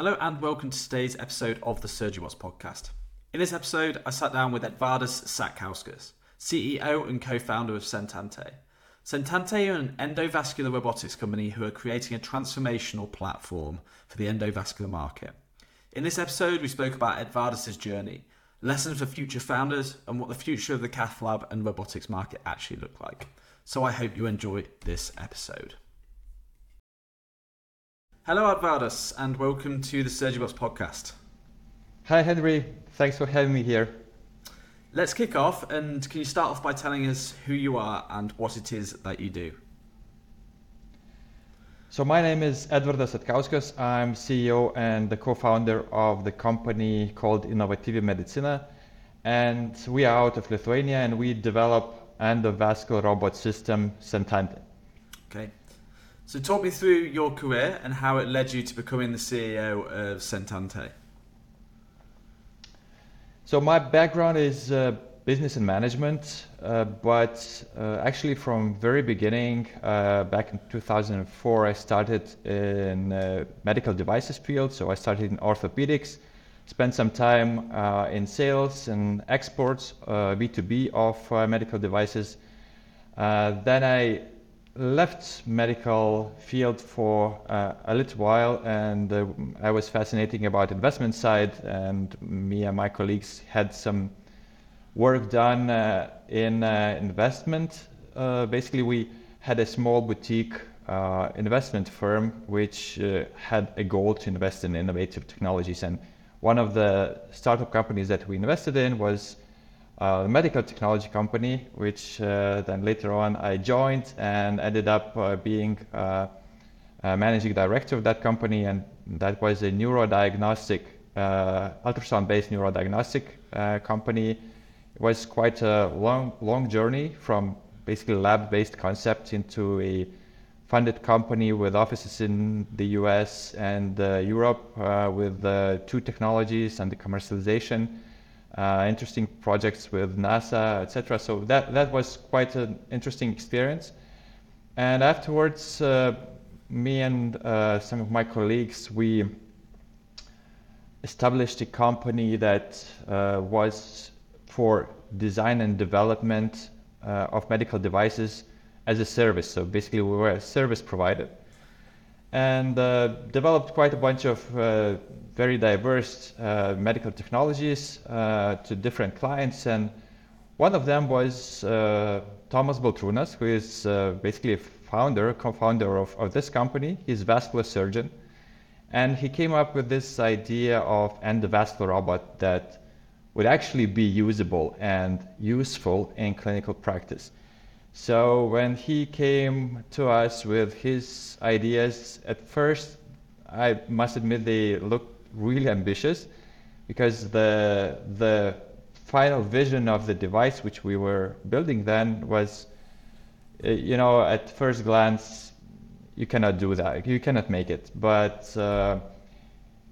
Hello and welcome to today's episode of the Surgibots podcast. In this episode, I sat down with Edvardas Satkauskas, CEO and co-founder of Sentante. Sentante are an endovascular robotics company who are creating a transformational platform for the endovascular market. In this episode, we spoke about Edvardas' journey, lessons for future founders, and what the future of the cath lab and robotics market actually look like. So I hope you enjoy this episode. Hello, Edvardas, and welcome to the Surgibots podcast. Hi, Henry. Thanks for having me here. Let's kick off, and can you start off by telling us who you are and what it is that you do? So my name is Edvardas Satkauskas. I'm CEO and the co-founder of the company called Inovatyvi Medicina, and we are out of Lithuania, and we develop endovascular robot system Sentante. Okay. So talk me through your career and how it led you to becoming the CEO of Sentante. So my background is uh, business and management, uh, but uh, actually from very beginning, uh, back in 2004, I started in uh, medical devices field. So I started in orthopedics, spent some time uh, in sales and exports, B2B of medical devices. then I left medical field for uh, a little while and uh, I was fascinating about investment side and me and my colleagues had some work done uh, in uh, investment. Uh, basically we had a small boutique uh, investment firm which had a goal to invest in innovative technologies and one of the startup companies that we invested in was a medical technology company, which uh, then later on I joined and ended up uh, being uh, managing director of that company. And that was a neurodiagnostic, uh, ultrasound based neurodiagnostic uh, company. It was quite a long, long journey from basically lab based concept into a funded company with offices in the US and Europe with two technologies and the commercialization uh, interesting projects with NASA, etc. So that that was quite an interesting experience. And afterwards, uh, me and uh, some of my colleagues we established a company that uh, was for design and development uh, of medical devices as a service. So basically, we were a service provider and uh, developed quite a bunch of uh, very diverse uh, medical technologies to different clients. And one of them was Thomas Baltrūnas, who is basically a founder, co-founder of, of this company. He's a vascular surgeon. And he came up with this idea of endovascular robot that would actually be usable and useful in clinical practice. So when he came to us with his ideas, at first, I must admit they looked really ambitious because the the final vision of the device which we were building then was, uh, you know, at first glance, you cannot do that. You cannot make it. But uh,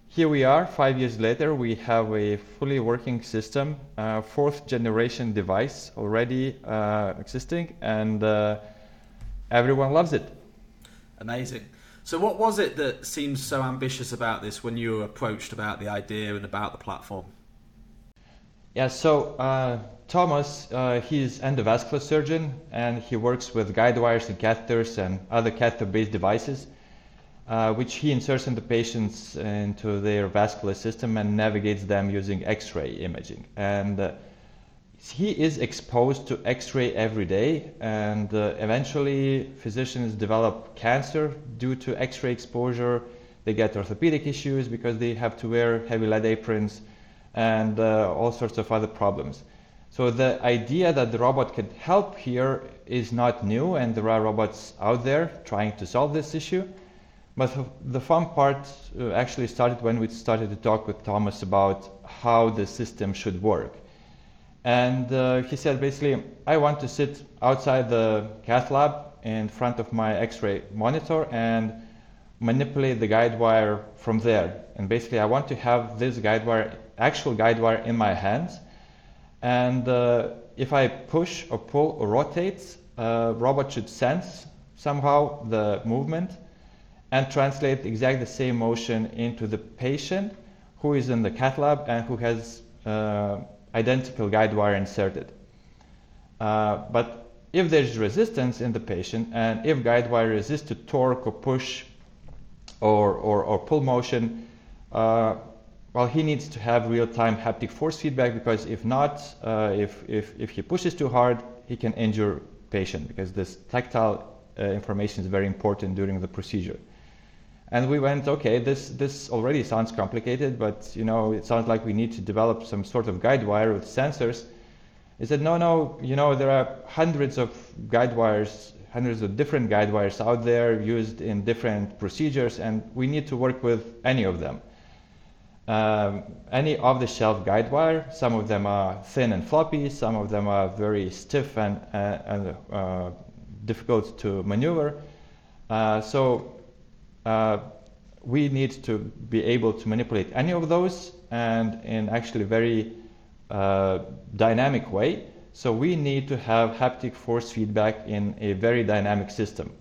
here we are, five years later, we have a fully working system, uh, fourth generation device already uh, existing, and uh, everyone loves it. Amazing. So, what was it that seemed so ambitious about this when you were approached about the idea and about the platform? Yeah, so uh, Thomas, uh, he's endovascular surgeon, and he works with guide wires and catheters and other catheter-based devices uh, which he inserts into patients into their vascular system and navigates them using X-ray imaging. And uh, he is exposed to X-ray every day, and uh, eventually physicians develop cancer due to X-ray exposure. They get orthopedic issues because they have to wear heavy lead aprons, and uh, all sorts of other problems. So the idea that the robot could help here is not new, and there are robots out there trying to solve this issue. But the fun part uh, actually started when we started to talk with Thomas about how the system should work. And uh, he said basically, I want to sit outside the cath lab in front of my X-ray monitor and manipulate the guide wire from there. And basically, I want to have this guide wire, actual guide wire, in my hands. And uh, if I push or pull or rotate, uh, robot should sense somehow the movement and translate exactly the same motion into the patient who is in the cath lab and who has uh, identical guide wire inserted. Uh, but if there's resistance in the patient and if guide wire resists to torque or push or, or, or pull motion, uh, well, he needs to have real-time haptic force feedback because if not, uh, if, if, if he pushes too hard, he can injure patient because this tactile uh, information is very important during the procedure. And we went, okay, this, this already sounds complicated, but you know, it sounds like we need to develop some sort of guide wire with sensors. He said, no, no, you know, there are hundreds of guide wires, hundreds of different guide wires out there used in different procedures, and we need to work with any of them. Um, any off-the-shelf guide wire, some of them are thin and floppy, some of them are very stiff and, uh, and uh, difficult to maneuver. Uh, so uh, we need to be able to manipulate any of those and in actually very uh, dynamic way. So we need to have haptic force feedback in a very dynamic system.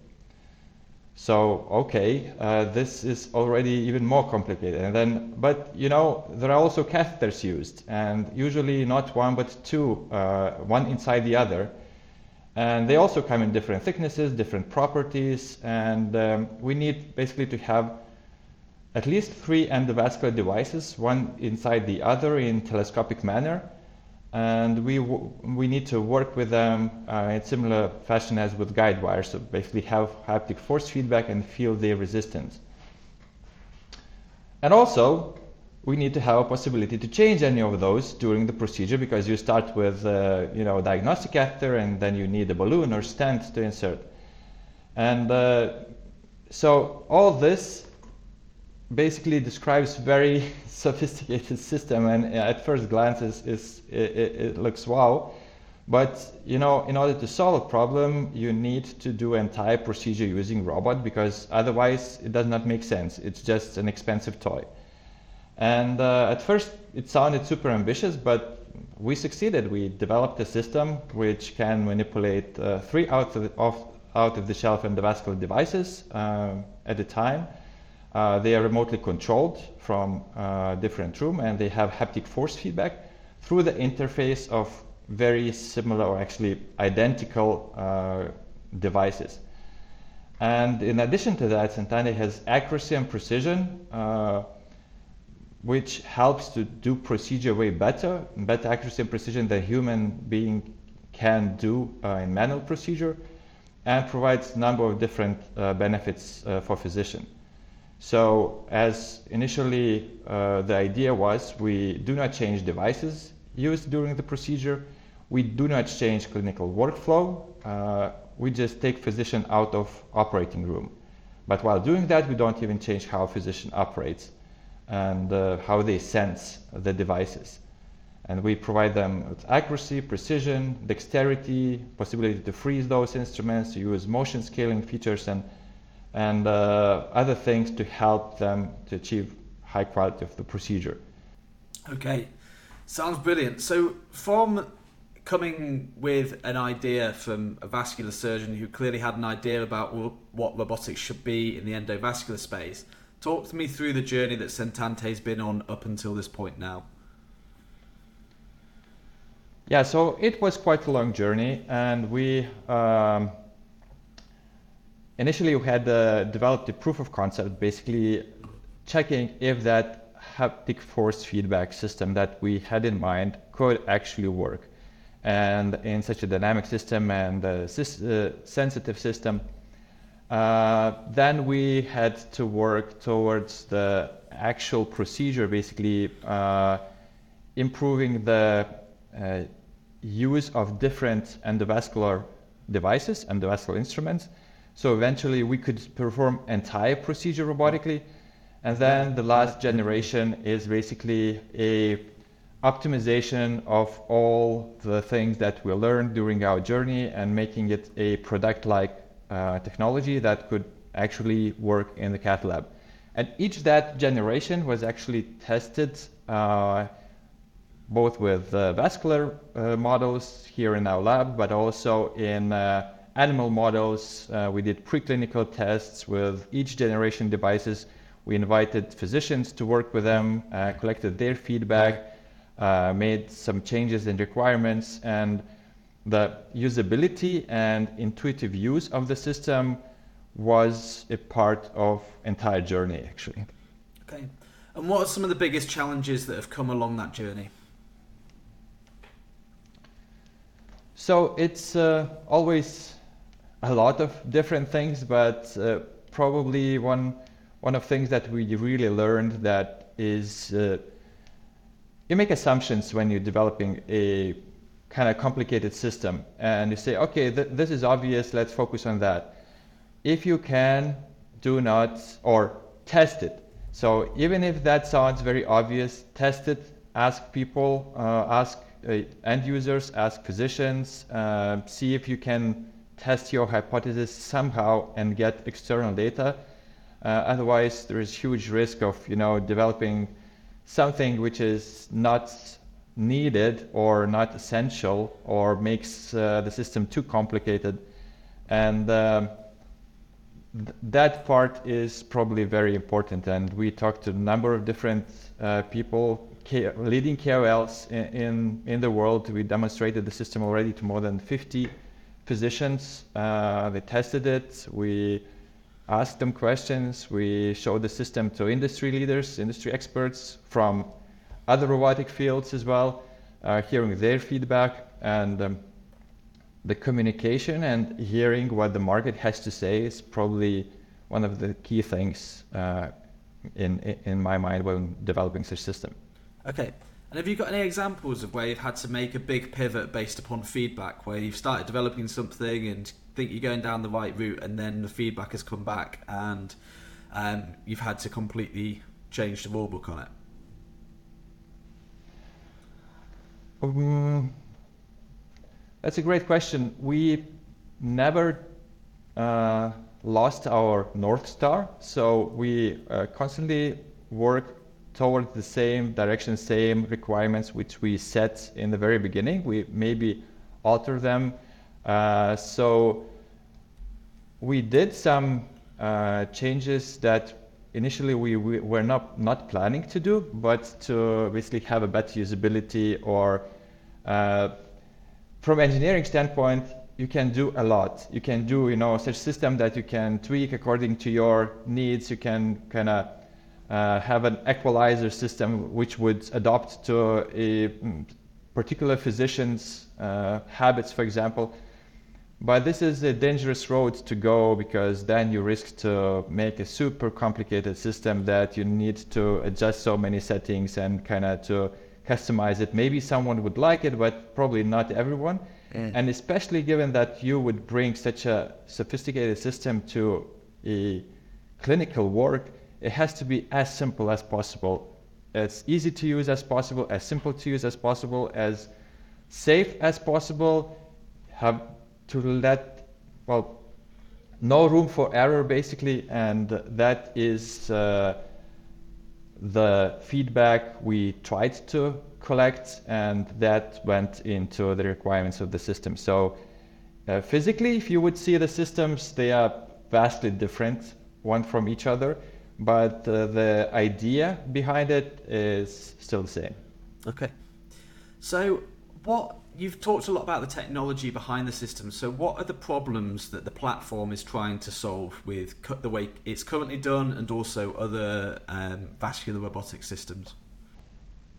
So okay, uh, this is already even more complicated. And then, but you know, there are also catheters used, and usually not one but two, uh, one inside the other. And they also come in different thicknesses, different properties, and um, we need basically to have at least three endovascular devices, one inside the other in telescopic manner. And we, we need to work with them uh, in similar fashion as with guide wires, so basically have haptic force feedback and feel their resistance. And also, we need to have a possibility to change any of those during the procedure because you start with uh, you know diagnostic catheter and then you need a balloon or stent to insert. And uh, so all this basically describes very sophisticated system and at first glance is, is it, it looks wow. But you know in order to solve a problem you need to do entire procedure using robot because otherwise it does not make sense. It's just an expensive toy and uh, at first, it sounded super ambitious, but we succeeded. We developed a system which can manipulate uh, three out of, the, out of the shelf endovascular devices uh, at a time. Uh, they are remotely controlled from a uh, different room, and they have haptic force feedback through the interface of very similar or actually identical uh, devices. And in addition to that, Sentante has accuracy and precision which helps to do procedure way better, better accuracy and precision than human being can do uh, in manual procedure, and provides a number of different uh, benefits uh, for physician. So as initially uh, the idea was, we do not change devices used during the procedure, we do not change clinical workflow, uh, we just take physician out of operating room. But while doing that, we don't even change how physician operates and uh, how they sense the devices. And we provide them with accuracy, precision, dexterity, possibility to freeze those instruments, to use motion scaling features and, and uh, other things to help them to achieve high quality of the procedure. Okay, sounds brilliant. So from coming with an idea from a vascular surgeon who clearly had an idea about what robotics should be in the endovascular space, Talk to me through the journey that Sentante's been on up until this point now. Yeah, so it was quite a long journey, and we um, initially we had uh, developed a proof of concept, basically checking if that haptic force feedback system that we had in mind could actually work. And in such a dynamic system and a uh, sensitive system, then we had to work towards the actual procedure, basically uh, improving the uh, use of different endovascular devices, and endovascular instruments. So eventually we could perform entire procedure robotically. And then the last generation is basically a optimization of all the things that we learned during our journey and making it a product-like uh, technology that could actually work in the cath lab. And each that generation was actually tested uh, both with uh, vascular uh, models here in our lab, but also in uh, animal models. We did preclinical tests with each generation devices. We invited physicians to work with them, collected their feedback, made some changes in requirements, and the usability and intuitive use of the system was a part of entire journey actually. Okay. And what are some of the biggest challenges that have come along that journey? So it's uh, always a lot of different things, but uh, probably one one of things that we really learned that is uh, you make assumptions when you're developing a kind of complicated system, and you say, okay, th- this is obvious. Let's focus on that. If you can, do not or test it. So even if that sounds very obvious, test it. Ask people, uh, ask uh, end users, ask physicians, uh, see if you can test your hypothesis somehow and get external data. Uh, otherwise, there is huge risk of you know developing something which is not needed or not essential or makes uh, the system too complicated, and um, th- that part is probably very important. And we talked to a number of different uh, people leading KOLs in, in, in, the world. We demonstrated the system already to more than 50 physicians. Uh, they tested it. We asked them questions. We showed the system to industry leaders, industry experts from other robotic fields as well, uh, hearing their feedback and um, the communication and hearing what the market has to say is probably one of the key things uh, in, in my mind when developing such system. Okay. And have you got any examples of where you've had to make a big pivot based upon feedback, where you've started developing something and think you're going down the right route, and then the feedback has come back and um, you've had to completely change the rulebook on it? That's a great question. We never uh, lost our North Star, so we uh, constantly work towards the same direction, same requirements which we set in the very beginning. We maybe alter them. Uh, so we did some uh, changes that initially we, we, were not, not planning to do, but to basically have a better usability or uh, from engineering standpoint, you can do a lot. You can do, you know, such system that you can tweak according to your needs. You can kind of uh, have an equalizer system which would adapt to a mm, particular physician's uh, habits, for example. But this is a dangerous road to go because then you risk to make a super complicated system that you need to adjust so many settings and kind of to customize it. Maybe someone would like it, but probably not everyone. Mm. And especially given that you would bring such a sophisticated system to a clinical work, it has to be as simple as possible, as easy to use as possible, as simple to use as possible, as safe as possible. Have to let, well, no room for error basically, and that is uh, the feedback we tried to collect, and that went into the requirements of the system. So, uh, physically, if you would see the systems, they are vastly different one from each other but uh, the idea behind it is still the same. Okay. So, what you've talked a lot about the technology behind the system. So, what are the problems that the platform is trying to solve with the way it's currently done, and also other um, vascular robotic systems?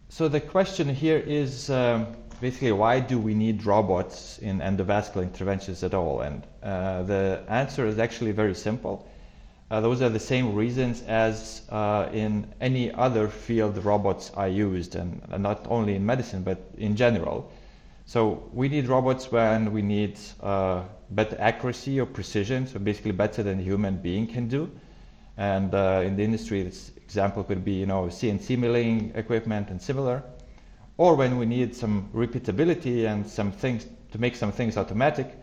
So, the question here is um, basically why do we need robots in endovascular interventions at all? And uh, the answer is actually very simple uh, those are the same reasons as uh, in any other field robots are used, and not only in medicine, but in general. So we need robots when we need uh, better accuracy or precision, so basically better than a human being can do. And uh, in the industry, this example could be, you know, CNC milling equipment and similar. Or when we need some repeatability and some things to make some things automatic,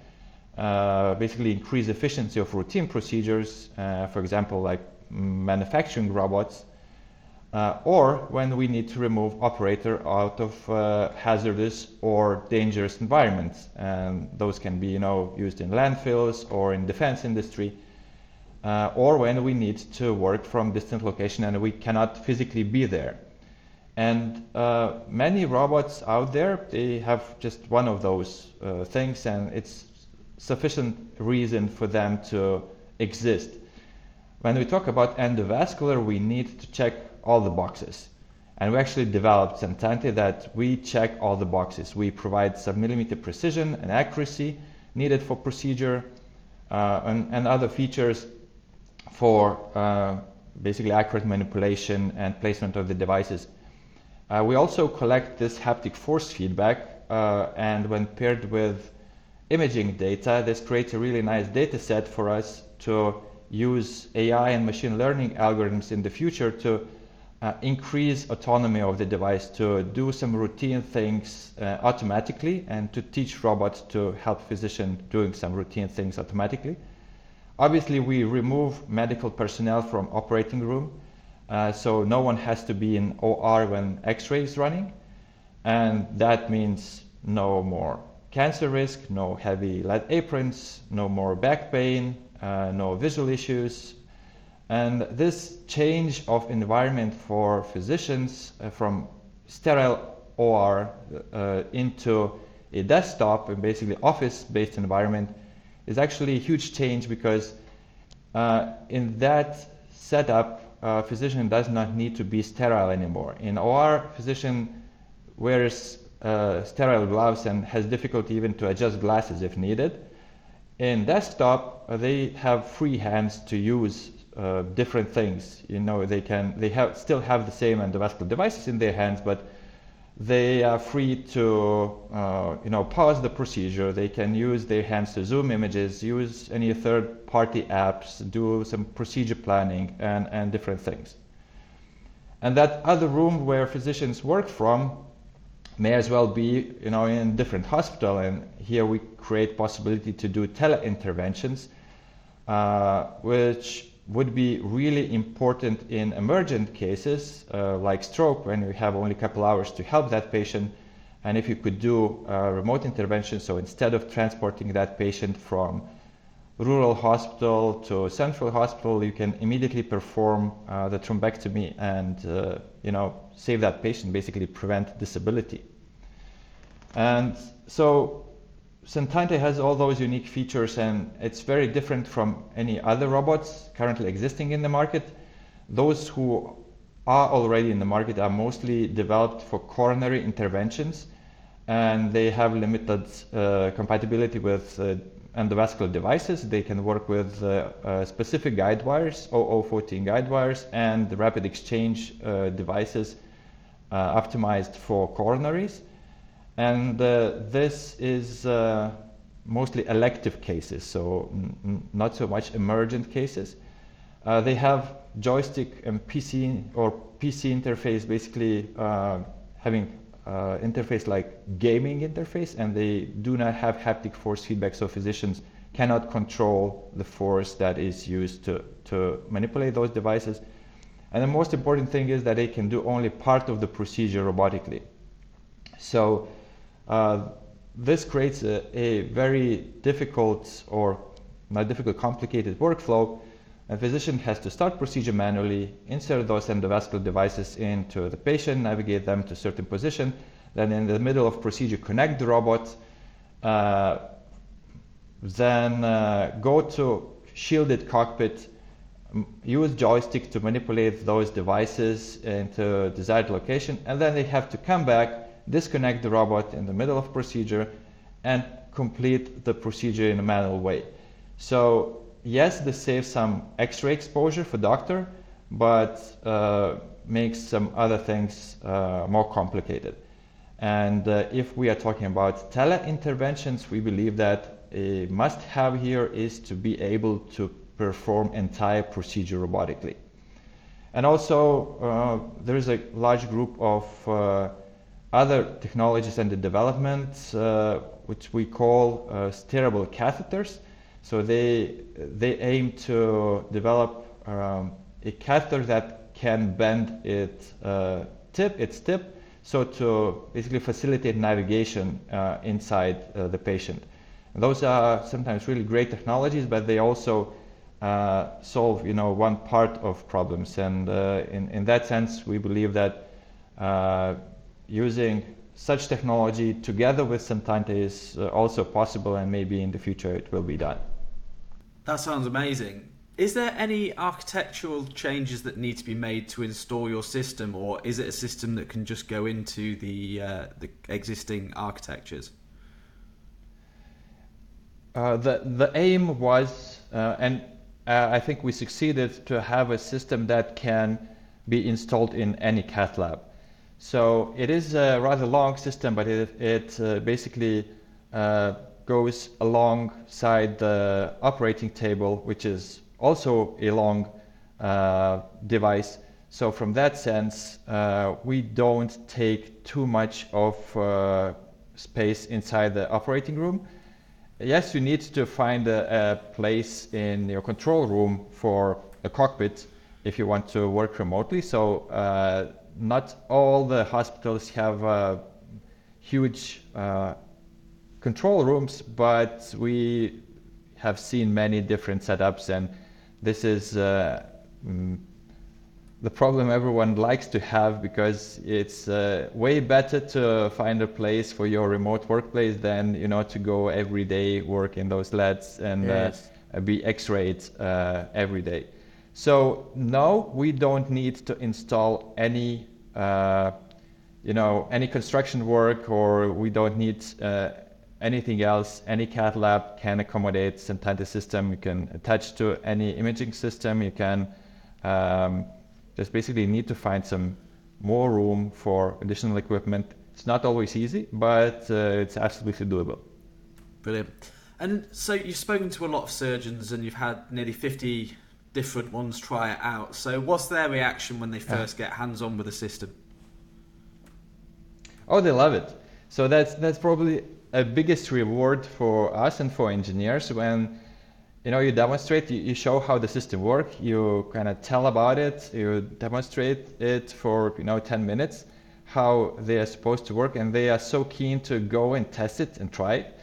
uh, basically increase efficiency of routine procedures, uh, for example, like manufacturing robots. Uh, or when we need to remove operator out of uh, hazardous or dangerous environments. And those can be, you know, used in landfills or in defense industry, uh, or when we need to work from distant location and we cannot physically be there. And uh, many robots out there, they have just one of those uh, things, and it's sufficient reason for them to exist. When we talk about endovascular, we need to check all the boxes. And we actually developed Sentante that we check all the boxes. We provide sub-millimeter precision and accuracy needed for procedure uh, and, and, other features for uh, basically accurate manipulation and placement of the devices. Uh, we also collect this haptic force feedback uh, and when paired with imaging data, this creates a really nice data set for us to use AI and machine learning algorithms in the future to uh, increase autonomy of the device to do some routine things uh, automatically and to teach robots to help physician doing some routine things automatically. Obviously, we remove medical personnel from operating room, uh, so no one has to be in OR when X-ray is running, and that means no more cancer risk, no heavy lead aprons, no more back pain, uh, no visual issues, and this change of environment for physicians uh, from sterile OR uh, into a desktop and basically office-based environment is actually a huge change because uh, in that setup, a physician does not need to be sterile anymore. In OR, physician wears uh, sterile gloves and has difficulty even to adjust glasses if needed. In desktop, uh, they have free hands to use uh, different things. You know, they can they have still have the same endovascular devices in their hands, but they are free to uh, you know pause the procedure. They can use their hands to zoom images, use any third-party apps, do some procedure planning, and and different things. And that other room where physicians work from may as well be you know in a different hospital and here we create possibility to do tele-interventions uh, which would be really important in emergent cases uh, like stroke when you have only a couple hours to help that patient. And if you could do uh, remote intervention so instead of transporting that patient from rural hospital to central hospital you can immediately perform uh, the thrombectomy and uh, you know save that patient basically prevent disability. And so Sentante has all those unique features and it's very different from any other robots currently existing in the market. Those who are already in the market are mostly developed for coronary interventions and they have limited uh, compatibility with uh, endovascular devices. They can work with uh, uh specific guide wires, 0014 guide wires and rapid exchange uh, devices uh, optimized for coronaries. And uh, this is uh, mostly elective cases, so not so much emergent cases. Uh, they have joystick and PC or PC interface, basically uh, having uh, interface like gaming interface, and they do not have haptic force feedback, so physicians cannot control the force that is used to, to manipulate those devices. And the most important thing is that they can do only part of the procedure robotically. So uh, this creates a, a, very difficult or not difficult, complicated workflow. A physician has to start procedure manually, insert those endovascular devices into the patient, navigate them to certain position, then in the middle of procedure connect the robot, uh, then uh, go to shielded cockpit, use joystick to manipulate those devices into desired location, and then they have to come back disconnect the robot in the middle of procedure and complete the procedure in a manual way. So yes, this saves some X-ray exposure for doctor, but uh, makes some other things uh, more complicated. And uh, if we are talking about tele-interventions, we believe that a must-have here is to be able to perform entire procedure robotically. And also, uh, there is a large group of uh, other technologies and the development, uh, which we call uh, steerable catheters. So they, they aim to develop um, a catheter that can bend it uh, tip, its tip, so to basically facilitate navigation inside the patient. And those are sometimes really great technologies, but they also uh, solve, you know, one part of problems. And uh, in, in that sense, we believe that uh, using such technology together with Sentante is uh, also possible, and maybe in the future it will be done. That sounds amazing. Is there any architectural changes that need to be made to install your system, or is it a system that can just go into the uh, the existing architectures? Uh, the the aim was, uh, and uh, I think we succeeded to have a system that can be installed in any cath lab. So it is a rather long system, but it it uh, basically uh, goes alongside the operating table, which is also a long uh, device. So from that sense, uh, we don't take too much of uh, space inside the operating room. Yes, you need to find a, a, place in your control room for a cockpit if you want to work remotely. So uh, not all the hospitals have uh, huge uh, control rooms, but we have seen many different setups and this is uh, mm, the problem everyone likes to have because it's uh, way better to find a place for your remote workplace than you know to go every day work in those labs and uh, yes. uh, be x-rayed uh, every day so no we don't need to install any uh, you know any construction work or we don't need anything else, any cath lab can accommodate Sentante system. You can attach to any imaging system. You can um, just basically need to find some more room for additional equipment. It's not always easy, but uh, it's absolutely doable. Brilliant. And so you've spoken to a lot of surgeons and you've had nearly 50 different ones try it out. So what's their reaction when they first get hands on with the system? Oh, they love it. So that's that's probably a biggest reward for us and for engineers when you know you demonstrate you, you show how the system works you kind of tell about it you demonstrate it for you know 10 minutes how they are supposed to work and they are so keen to go and test it and try it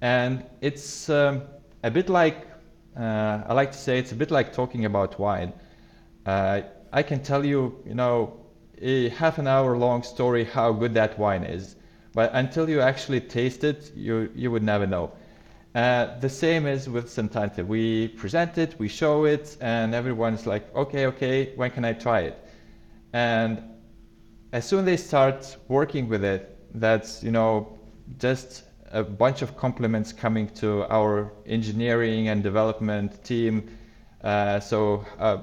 and it's um, a bit like i like to say it's a bit like talking about wine uh, i can tell you you know a half an hour long story how good that wine is but until you actually taste it, you, you would never know. Uh, the same is with Sentante. We present it, we show it, and everyone's like, okay, okay, when can I try it? And as soon as they start working with it, that's, you know, just a bunch of compliments coming to our engineering and development team. Uh, so uh,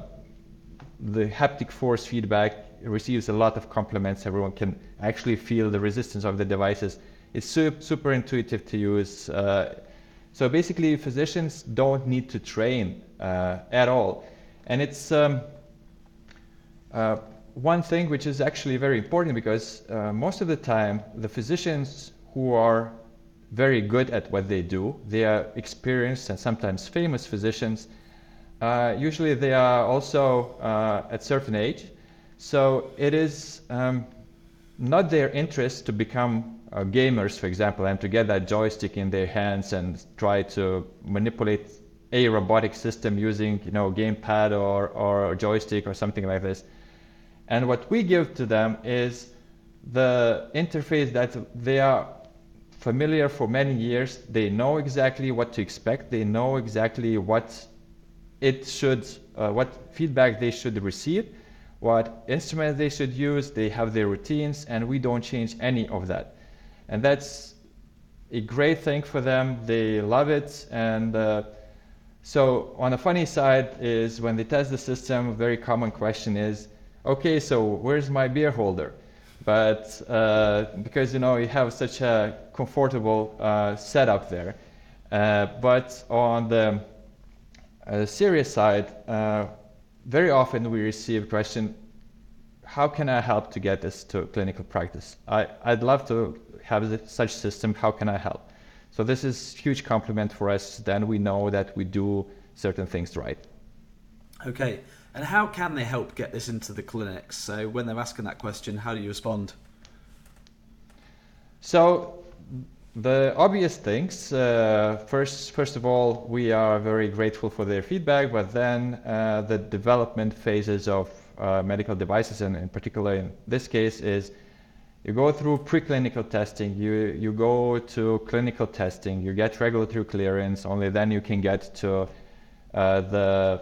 the haptic force feedback receives a lot of compliments. Everyone can actually feel the resistance of the devices. It's super, super intuitive to use. Uh, so basically, physicians don't need to train uh, at all. And it's um, uh, one thing which is actually very important because uh, most of the time, the physicians who are very good at what they do, they are experienced and sometimes famous physicians. Uh, usually, they are also uh, at certain age, so it is um, not their interest to become uh, gamers, for example, and to get that joystick in their hands and try to manipulate a robotic system using, you know, gamepad or, or joystick or something like this. And what we give to them is the interface that they are familiar for many years. They know exactly what to expect. They know exactly what it should, uh, what feedback they should receive what instruments they should use, they have their routines, and we don't change any of that. And that's a great thing for them. They love it. And uh, so, on the funny side, is when they test the system, a very common question is, okay, so where's my beer holder? But uh, because you know you have such a comfortable uh, setup there. Uh, but on the uh, serious side, uh, very often we receive question, how can I help to get this to clinical practice? I, I'd love to have such system. How can I help? So this is huge compliment for us. Then we know that we do certain things right. Okay. And how can they help get this into the clinics? So when they're asking that question, how do you respond? So the obvious things. Uh, first, first of all, we are very grateful for their feedback, but then uh, the development phases of uh, medical devices, and in particular in this case, is you go through preclinical testing, you you go to clinical testing, you get regulatory clearance. Only then you can get to uh, the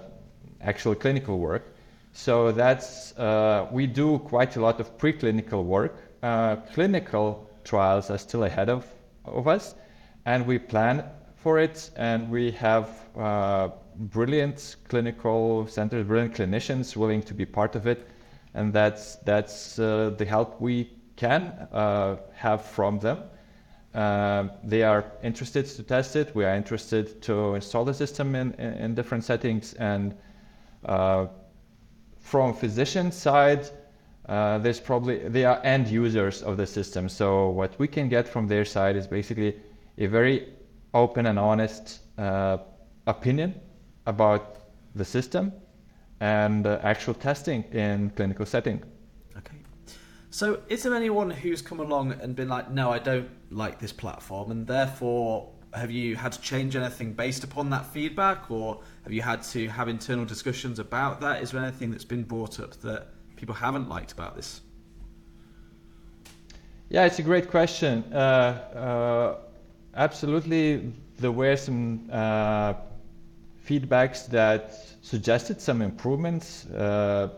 actual clinical work. So that's uh, we do quite a lot of preclinical work. Uh, clinical trials are still ahead of of us, and we plan for it, and we have uh, brilliant clinical centers, brilliant clinicians willing to be part of it, and that's that's uh, the help we can uh, have from them. Uh, they are interested to test it. We are interested to install the system in, in, in different settings. And from physician side, uh, there's probably they are end users of the system. So what we can get from their side is basically a very open and honest uh, opinion about the system and uh, actual testing in clinical setting. Okay. So is there anyone who's come along and been like, no, I don't like this platform, and therefore have you had to change anything based upon that feedback, or have you had to have internal discussions about that? Is there anything that's been brought up that people haven't liked about this? Yeah, it's a great question. Uh, uh, absolutely, there were some uh, feedbacks that suggested some improvements. Uh,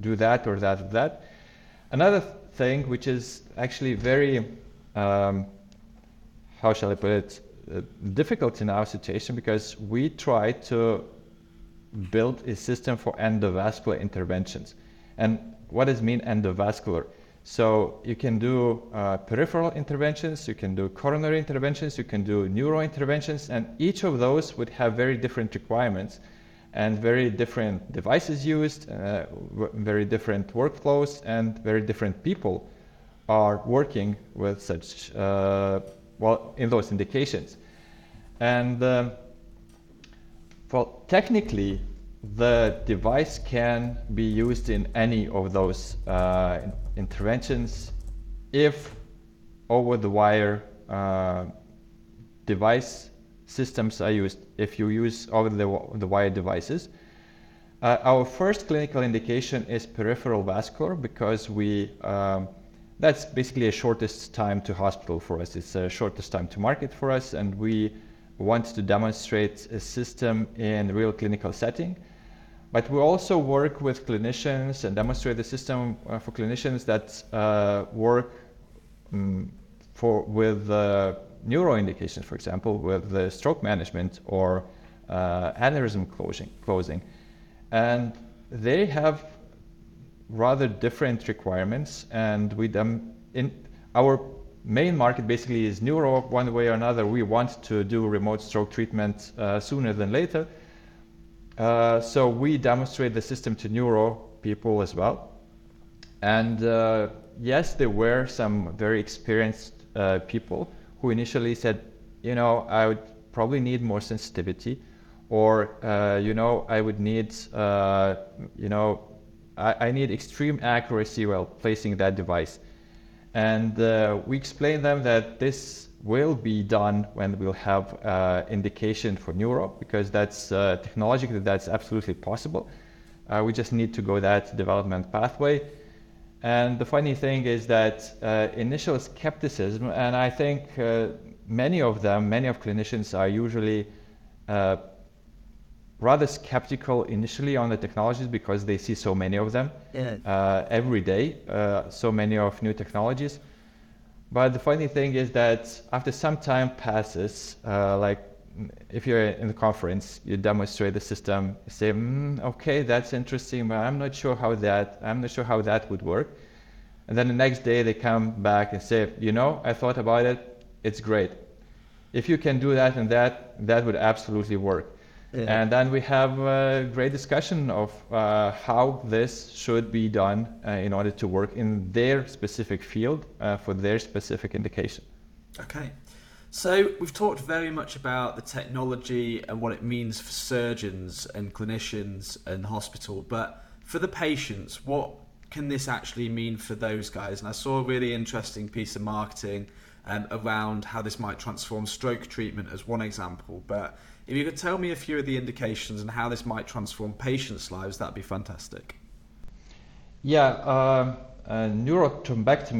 do that or that or that. Another thing, which is actually very, um, how shall I put it, difficult in our situation because we try to build a system for endovascular interventions. And what does mean endovascular? So you can do uh, peripheral interventions, you can do coronary interventions, you can do neuro interventions, and each of those would have very different requirements and very different devices used, uh, very different workflows, and very different people are working with such, uh, well, in those indications. And um, well, technically, the device can be used in any of those uh, interventions if over the wire uh, device systems are used, if you use over the, the wire devices. Uh, our first clinical indication is peripheral vascular because we um, that's basically a shortest time to hospital for us. It's a shortest time to market for us, and we want to demonstrate a system in real clinical setting. But we also work with clinicians and demonstrate the system uh, for clinicians that uh, work um, for with uh, neuro indications, for example, with the stroke management or uh, aneurysm closing, closing. And they have rather different requirements, and we them in our main market basically is neuro. One way or another, we want to do remote stroke treatment uh, sooner than later uh, so we demonstrate the system to neuro people as well. And uh, yes, there were some very experienced uh, people who initially said, you know, I would probably need more sensitivity, or uh, you know, I would need, uh, you know, I, I, need extreme accuracy while placing that device. And we explained them that this will be done when we'll have uh, indication for neuro because that's uh, technologically that's absolutely possible. Uh, we just need to go that development pathway. And the funny thing is that uh, initial skepticism, and I think uh, many of them, many of clinicians are usually uh, rather skeptical initially on the technologies because they see so many of them yeah. every day, so many of new technologies. But the funny thing is that after some time passes, uh, like if you're in the conference, you demonstrate the system, you say, mm, okay, that's interesting, but I'm not sure how that, I'm not sure how that would work. And then the next day they come back and say, you know, I thought about it, it's great. If you can do that and that, that would absolutely work. Yeah. And then we have a great discussion of uh, how this should be done uh, in order to work in their specific field uh, for their specific indication. Okay. So, we've talked very much about the technology and what it means for surgeons and clinicians and hospital, but for the patients, what can this actually mean for those guys? And I saw a really interesting piece of marketing um, around how this might transform stroke treatment as one example. But if you could tell me a few of the indications and how this might transform patients' lives, that'd be fantastic. Yeah, uh, uh,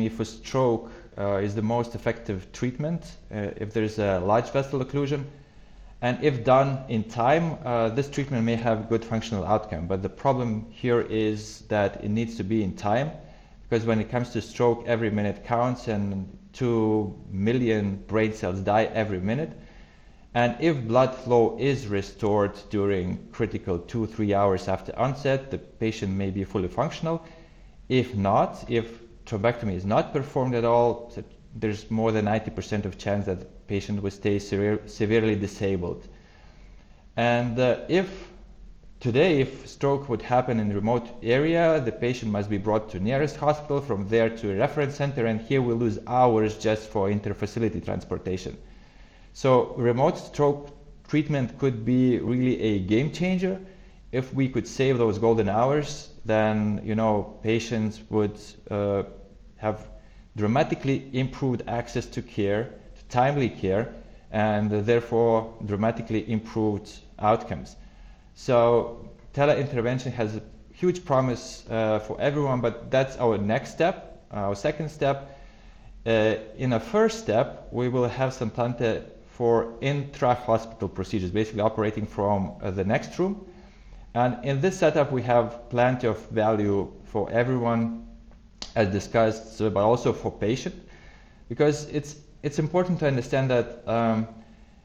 for stroke uh, is the most effective treatment uh, if there's a large vessel occlusion. And if done in time, uh, this treatment may have good functional outcome. But the problem here is that it needs to be in time because when it comes to stroke, every minute counts and 2 million brain cells die every minute. And if blood flow is restored during critical two, three hours after onset, the patient may be fully functional. If not, if thrombectomy is not performed at all, there's more than 90% of chance that the patient will stay severe, severely disabled. And uh, if today, if stroke would happen in remote area, the patient must be brought to nearest hospital, from there to a reference center, and here we lose hours just for interfacility transportation. So remote stroke treatment could be really a game changer. If we could save those golden hours, then you know patients would uh, have dramatically improved access to care, to timely care, and therefore dramatically improved outcomes. So teleintervention has a huge promise uh, for everyone, but that's our next step. Our second step, uh, in a first step, we will have Sentante for intra-hospital procedures, basically operating from uh, the next room. And in this setup, we have plenty of value for everyone, as discussed, but also for patient, because it's it's important to understand that um,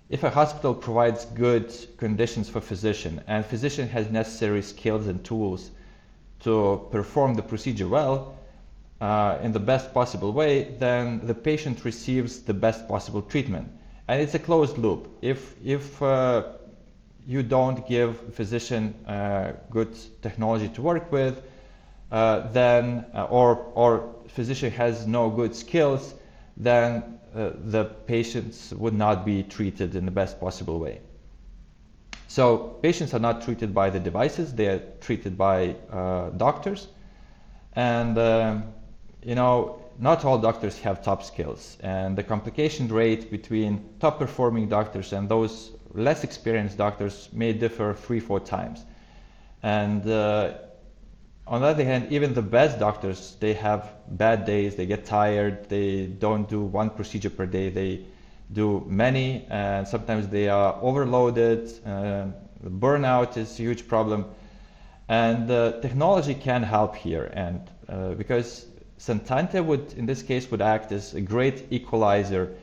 if a hospital provides good conditions for physician and physician has necessary skills and tools to perform the procedure well uh, in the best possible way, then the patient receives the best possible treatment and it's a closed loop. If if uh, you don't give physician uh, good technology to work with, uh, then uh, or or physician has no good skills, then uh, the patients would not be treated in the best possible way. So patients are not treated by the devices; they are treated by uh, doctors, and um, you know not all doctors have top skills, and the complication rate between top performing doctors and those less experienced doctors may differ three, four times. And uh, on the other hand, even the best doctors, they have bad days, they get tired, they don't do one procedure per day, they do many, and sometimes they are overloaded. Uh, burnout is a huge problem. And uh, technology can help here, and uh, because Sentante would, in this case, would act as a great equalizer,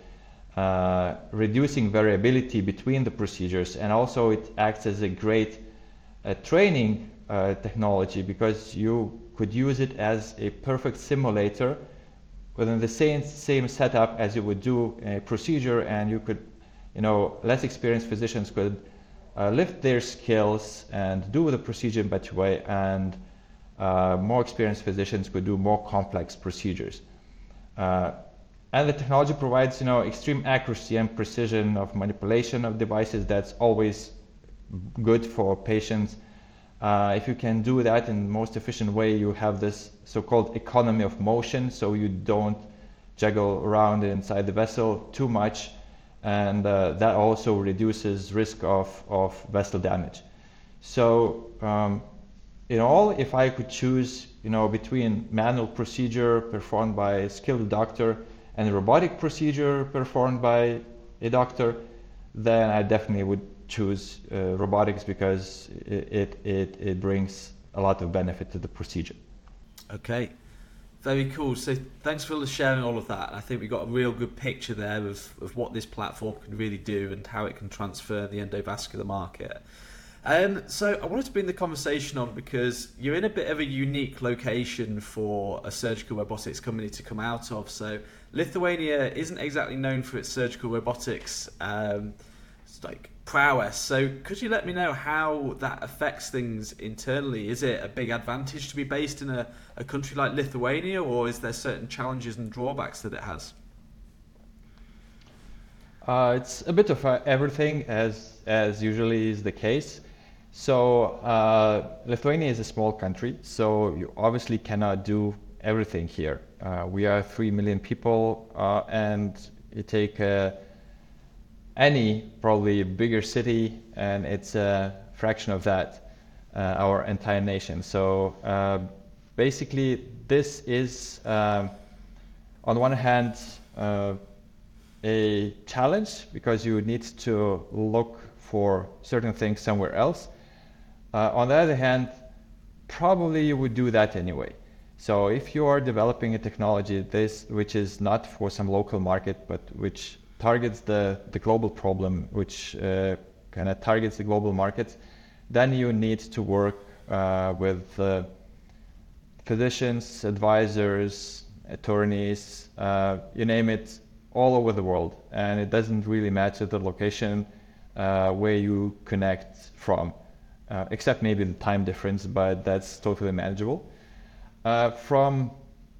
uh, reducing variability between the procedures, and also it acts as a great uh, training uh, technology because you could use it as a perfect simulator within the same same setup as you would do a procedure, and you could, you know, less experienced physicians could uh, lift their skills and do the procedure in better way and uh, more experienced physicians could do more complex procedures. Uh, and the technology provides, you know, extreme accuracy and precision of manipulation of devices. That's always good for patients. Uh, if you can do that in the most efficient way, you have this so-called economy of motion, so you don't juggle around inside the vessel too much, and uh, that also reduces risk of, of vessel damage. So um, in all, if I could choose, you know, between manual procedure performed by a skilled doctor and a robotic procedure performed by a doctor, then I definitely would choose uh, robotics because it, it, it brings a lot of benefit to the procedure. Okay, very cool. So thanks for sharing all of that. I think we got a real good picture there of, of what this platform can really do and how it can transfer the endovascular market. Um, so I wanted to bring the conversation on because you're in a bit of a unique location for a surgical robotics company to come out of. So Lithuania isn't exactly known for its surgical robotics um, like prowess. So could you let me know how that affects things internally? Is it a big advantage to be based in a, a country like Lithuania, or is there certain challenges and drawbacks that it has? Uh, it's a bit of uh, everything, as as usually is the case. So uh, Lithuania is a small country, so you obviously cannot do everything here. Uh, we are three million people, uh, and you take uh, any probably bigger city, and it's a fraction of that, our entire nation. So basically, this is um, on one hand a challenge because you need to look for certain things somewhere else. Uh, on the other hand, probably you would do that anyway. So if you are developing a technology this which is not for some local market but which targets the, the global problem, which uh, kind of targets the global markets, then you need to work uh, with uh, physicians, advisors, attorneys, uh, you name it, all over the world, and it doesn't really matter the location uh, where you connect from, uh, except maybe the time difference, but that's totally manageable. Uh, from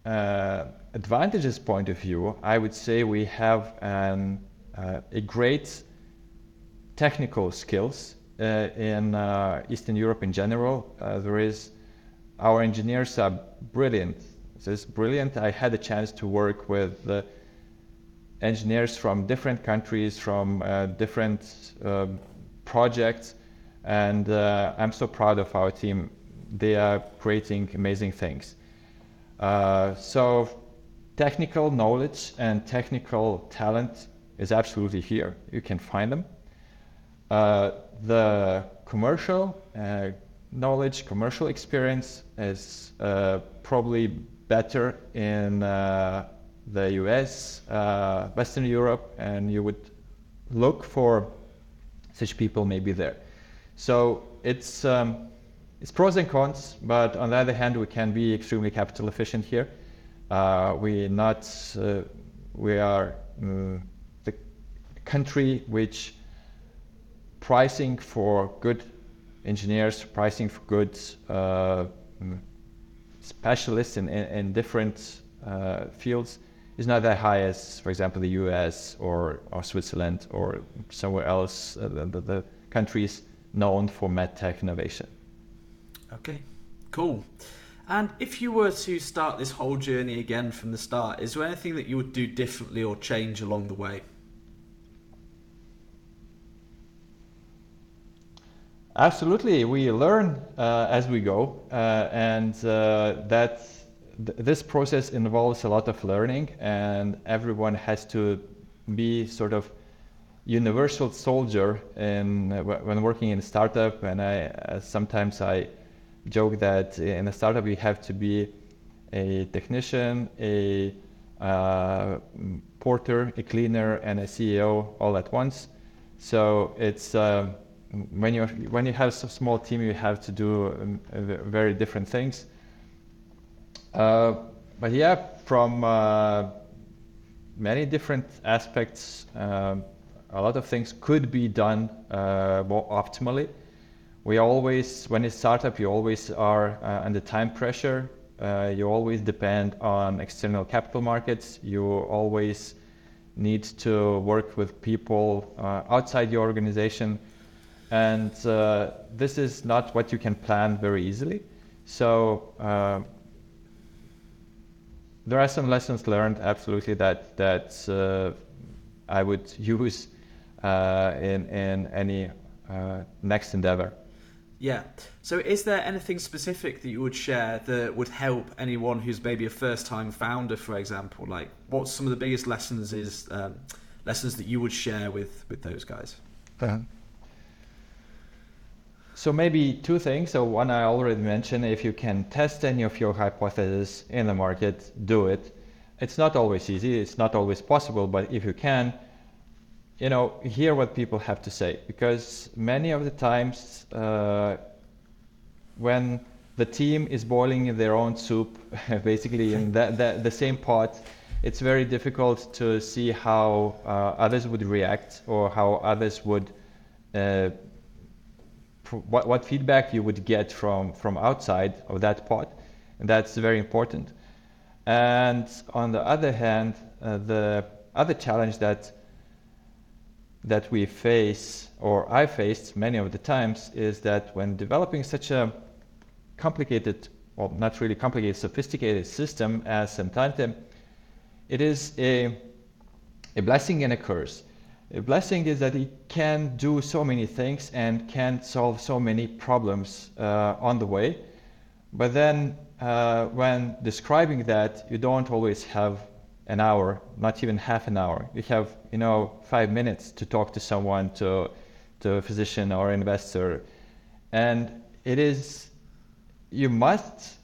uh, advantages point of view, I would say we have an, uh, a great technical skills uh, in Eastern Europe in general. there is our engineers are brilliant. This brilliant. I had a chance to work with engineers from different countries, from uh, different uh, projects, and uh, I'm so proud of our team. They are creating amazing things. Uh, so, technical knowledge and technical talent is absolutely here. You can find them. Uh, the commercial uh, knowledge, commercial experience is probably better in the US, uh, Western Europe, and you would look for such people maybe there. So it's, um, it's pros and cons, but on the other hand, we can be extremely capital efficient here. Uh, we not, uh, we are um, the country which pricing for good engineers, pricing for good uh, specialists in, in, in different uh, fields is not that high as, for example, the US or, or Switzerland or somewhere else, uh, the, the countries known for medtech innovation. Okay, cool. And if you were to start this whole journey again from the start, is there anything that you would do differently or change along the way? Absolutely, we learn uh, as we go, uh, and uh, that this process involves a lot of learning, and everyone has to be sort of universal soldier in when working in a startup. And I uh, sometimes I joke that in a startup you have to be a technician, a uh, porter, a cleaner, and a CEO all at once. So it's uh, when you when you have a small team, you have to do um, very different things. Uh, but yeah, from uh, many different aspects, um, a lot of things could be done uh, more optimally. We always, when it's startup, you always are under time pressure. you always depend on external capital markets. You always need to work with people uh, outside your organization. And uh, this is not what you can plan very easily. So uh, there are some lessons learned absolutely that that uh, I would use uh, in in any uh, next endeavor. Yeah. So, is there anything specific that you would share that would help anyone who's maybe a first-time founder, for example? Like, what's some of the biggest lessons is um, lessons that you would share with with those guys? Uh-huh. So maybe two things. So one I already mentioned, if you can test any of your hypotheses in the market, do it. It's not always easy, it's not always possible, but if you can, you know, hear what people have to say. Because many of the times uh, when the team is boiling in their own soup, basically in that, the same pot, it's very difficult to see how uh, others would react or how others would uh, what, what feedback you would get from, from outside of that pot. And that's very important. And on the other hand, uh, the other challenge that that we face, or I faced many of the times, is that when developing such a complicated, well, not really complicated, sophisticated system as Sentante, it is a, a blessing and a curse. A blessing is that it can do so many things and can solve so many problems uh, on the way. But then, uh, when describing that, you don't always have an hour, not even half an hour. You have, you know, five minutes to talk to someone, to, to a physician or investor. And it is, you must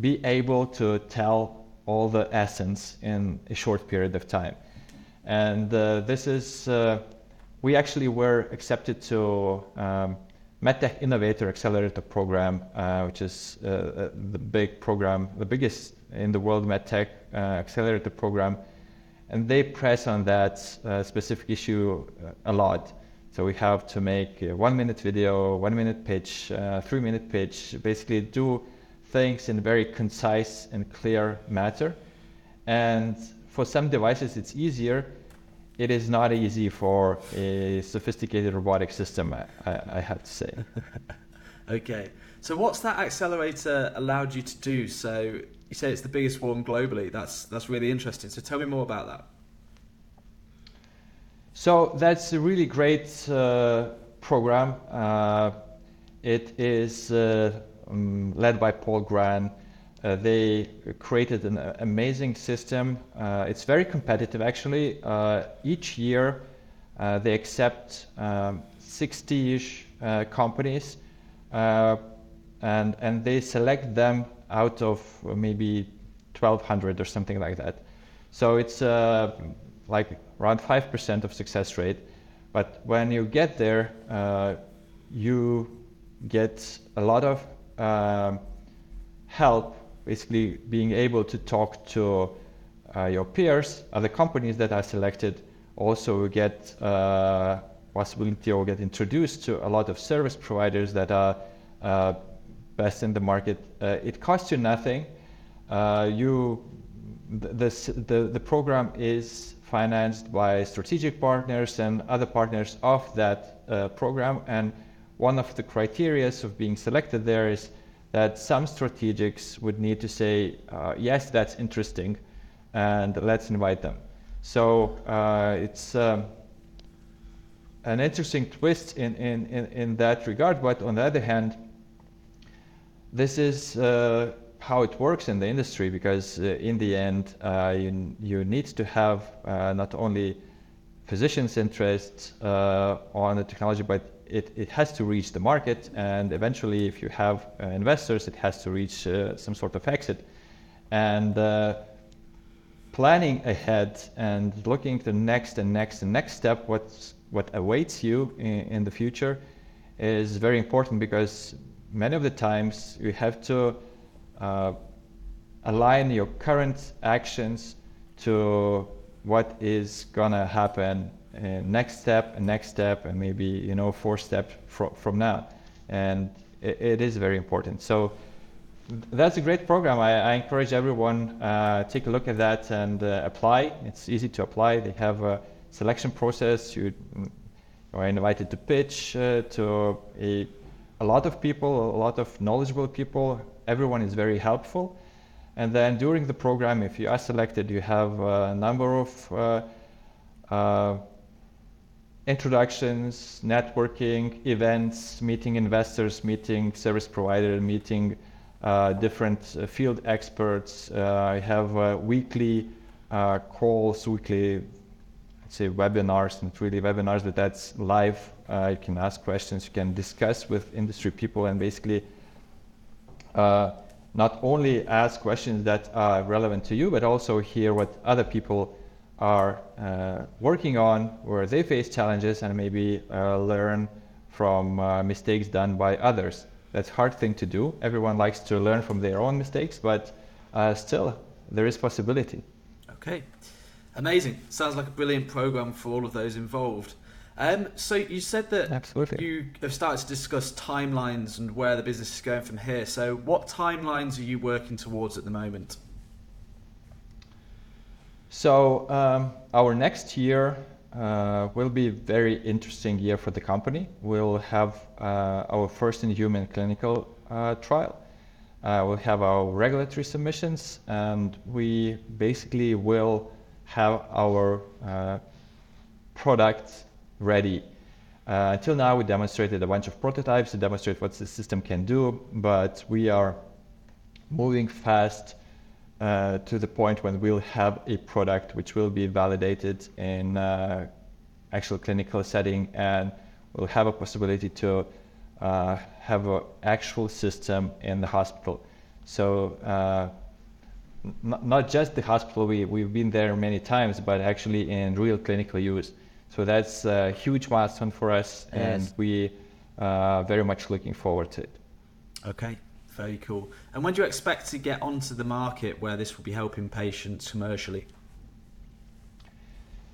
be able to tell all the essence in a short period of time. And uh, this is, uh, we actually were accepted to um, MedTech Innovator Accelerator Program, uh, which is uh, uh, the big program, the biggest in the world MedTech uh, Accelerator Program. And they press on that uh, specific issue uh, a lot. So we have to make a one minute video, one minute pitch, three minute pitch, basically do things in a very concise and clear matter. And for some devices it's easier. It is not easy for a sophisticated robotic system, I, I have to say. okay. So what's that accelerator allowed you to do? So you say it's the biggest one globally. That's that's really interesting. So tell me more about that. So that's a really great uh, program. Uh, it is uh, um, led by Paul Grand. Uh, they created an amazing system. Uh, it's very competitive, actually. Uh, each year, uh, they accept 60-ish um, uh, companies, uh, and and they select them out of maybe 1,200 or something like that. So it's like around five percent of success rate. But when you get there, you get a lot of um, help basically being able to talk to uh, your peers, other companies that are selected, also get uh, possibility or get introduced to a lot of service providers that are uh, best in the market. Uh, it costs you nothing. Uh, you, the, the, the program is financed by strategic partners and other partners of that uh, program. And one of the criteria of being selected there is that some strategics would need to say, uh, yes, that's interesting, and let's invite them. So uh, it's um, an interesting twist in, in, in, in, that regard, but on the other hand, this is uh, how it works in the industry because uh, in the end, uh, you, you need to have uh, not only physicians' interest on the technology, but it, it has to reach the market, and eventually, if you have uh, investors, it has to reach uh, some sort of exit. And uh, planning ahead and looking to the next and next and next step, what's, what awaits you in, in the future, is very important because many of the times you have to uh, align your current actions to what is gonna happen uh, next step and next step and maybe you know four steps fr- from now. And it, it is very important. So that's a great program. I, I encourage everyone uh, take a look at that and uh, apply. It's easy to apply. They have a selection process. You, are invited to pitch uh, to a, a lot of people a lot of knowledgeable people everyone is very helpful and then during the program if you are selected you have a number of uh, uh, introductions, networking, events, meeting investors, meeting service provider, meeting uh, different uh, field experts. Uh, I have uh, weekly calls, weekly, let's say webinars, not really webinars, but that's live. Uh, you can ask questions, you can discuss with industry people, and basically not only ask questions that are relevant to you, but also hear what other people are uh, working on where they face challenges and maybe uh, learn from uh, mistakes done by others. That's a hard thing to do. Everyone likes to learn from their own mistakes, but uh, still, there is possibility. Okay, amazing. Sounds like a brilliant program for all of those involved. Um, so you said that Absolutely. you have started to discuss timelines and where the business is going from here. So what timelines are you working towards at the moment? So um, our next year uh, will be a very interesting year for the company. We'll have uh, our first in human clinical uh, trial. Uh, we'll have our regulatory submissions, and we basically will have our uh, product ready. Uh, until now, we demonstrated a bunch of prototypes to demonstrate what the system can do, but we are moving fast uh, to the point when we'll have a product which will be validated in uh, actual clinical setting and we'll have a possibility to uh, have an actual system in the hospital. So uh, n- not just the hospital, we, we've been there many times, but actually in real clinical use. So that's a huge milestone for us, and we uh, very much looking forward to it. Okay, very cool. And when do you expect to get onto the market where this will be helping patients commercially?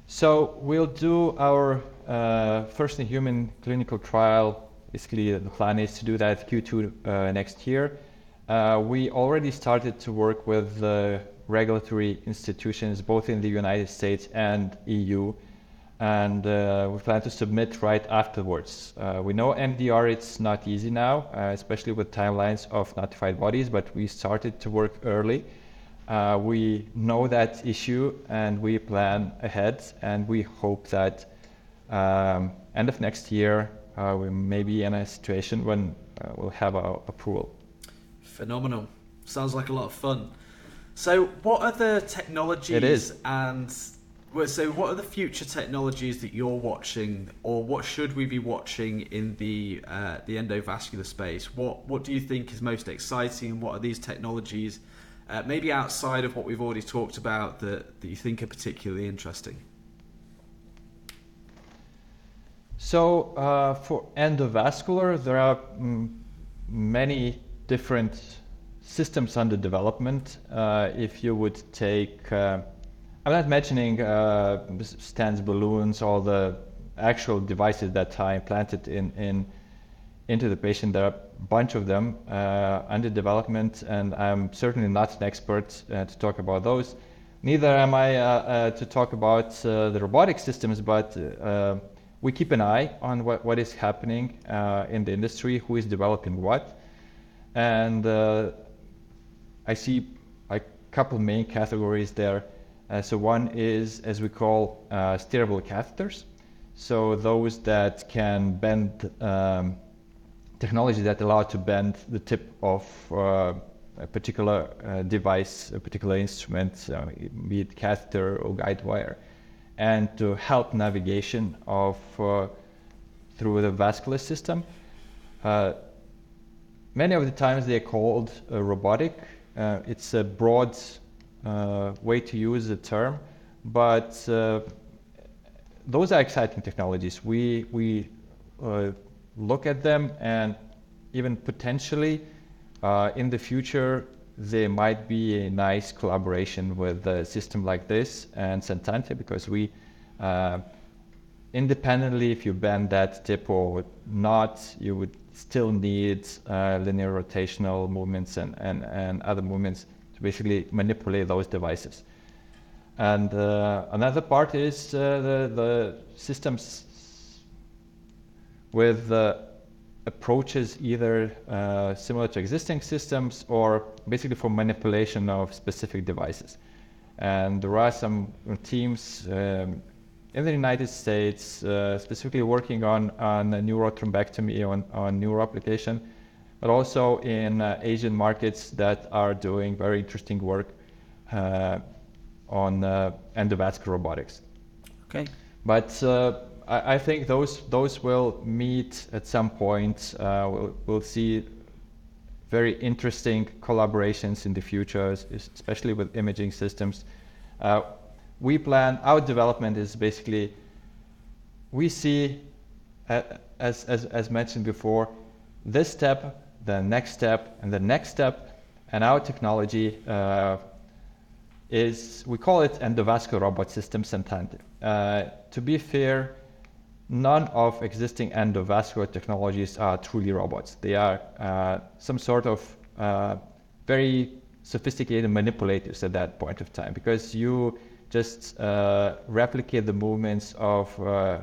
So we'll do our uh, first in human clinical trial. Basically, the plan is to do that Q2 uh, next year. Uh, we already started to work with regulatory institutions both in the United States and EU, and uh, we plan to submit right afterwards. Uh, we know MDR it's not easy now, uh, especially with timelines of notified bodies, but we started to work early. Uh, we know that issue and we plan ahead, and we hope that um, end of next year uh, we may be in a situation when uh, we'll have our approval. Phenomenal. Sounds like a lot of fun. So, what are the technologies It is. and so what are the future technologies that you're watching, or what should we be watching in the uh, the endovascular space? What what do you think is most exciting, and what are these technologies, uh, maybe outside of what we've already talked about, that, that you think are particularly interesting? So uh, for endovascular, there are mm, many different systems under development. Uh, if you would take, uh, I'm not mentioning uh, stents, balloons, all the actual devices that are implanted in, in into the patient. There are a bunch of them uh, under development, and I'm certainly not an expert uh, to talk about those. Neither am I uh, uh, to talk about uh, the robotic systems, but we keep an eye on what, what is happening in the industry, who is developing what. And I see a couple main categories there. Uh, so one is, as we call, uh, steerable catheters. So those that can bend um, technology that allow to bend the tip of uh, a particular uh, device, a particular instrument, uh, be it catheter or guide wire, and to help navigation of uh, through the vascular system. Many of the times they are called robotic. It's a broad way to use the term, but uh, those are exciting technologies. We we uh, look at them and even potentially uh, in the future there might be a nice collaboration with a system like this and Sentante because we uh, independently if you bend that tip or not you would still need uh, linear rotational movements and, and, and other movements to basically manipulate those devices. And uh, another part is uh, the, the systems with uh, approaches either uh, similar to existing systems or basically for manipulation of specific devices. And there are some teams um, in the United States uh, specifically working on, on neurothrombectomy, on, on neuro application, but also in uh, Asian markets that are doing very interesting work uh, on uh, endovascular robotics. Okay. But uh, I, I think those those will meet at some point. Uh, we'll, we'll see very interesting collaborations in the future, especially with imaging systems. Uh, we plan our development is basically we see uh, as, as as mentioned before this step, the next step, and the next step, and our technology. Uh, is we call it endovascular robot system Sentante. Uh, to be fair, none of existing endovascular technologies are truly robots. They are uh, some sort of uh, very sophisticated manipulators at that point of time because you just uh, replicate the movements of uh,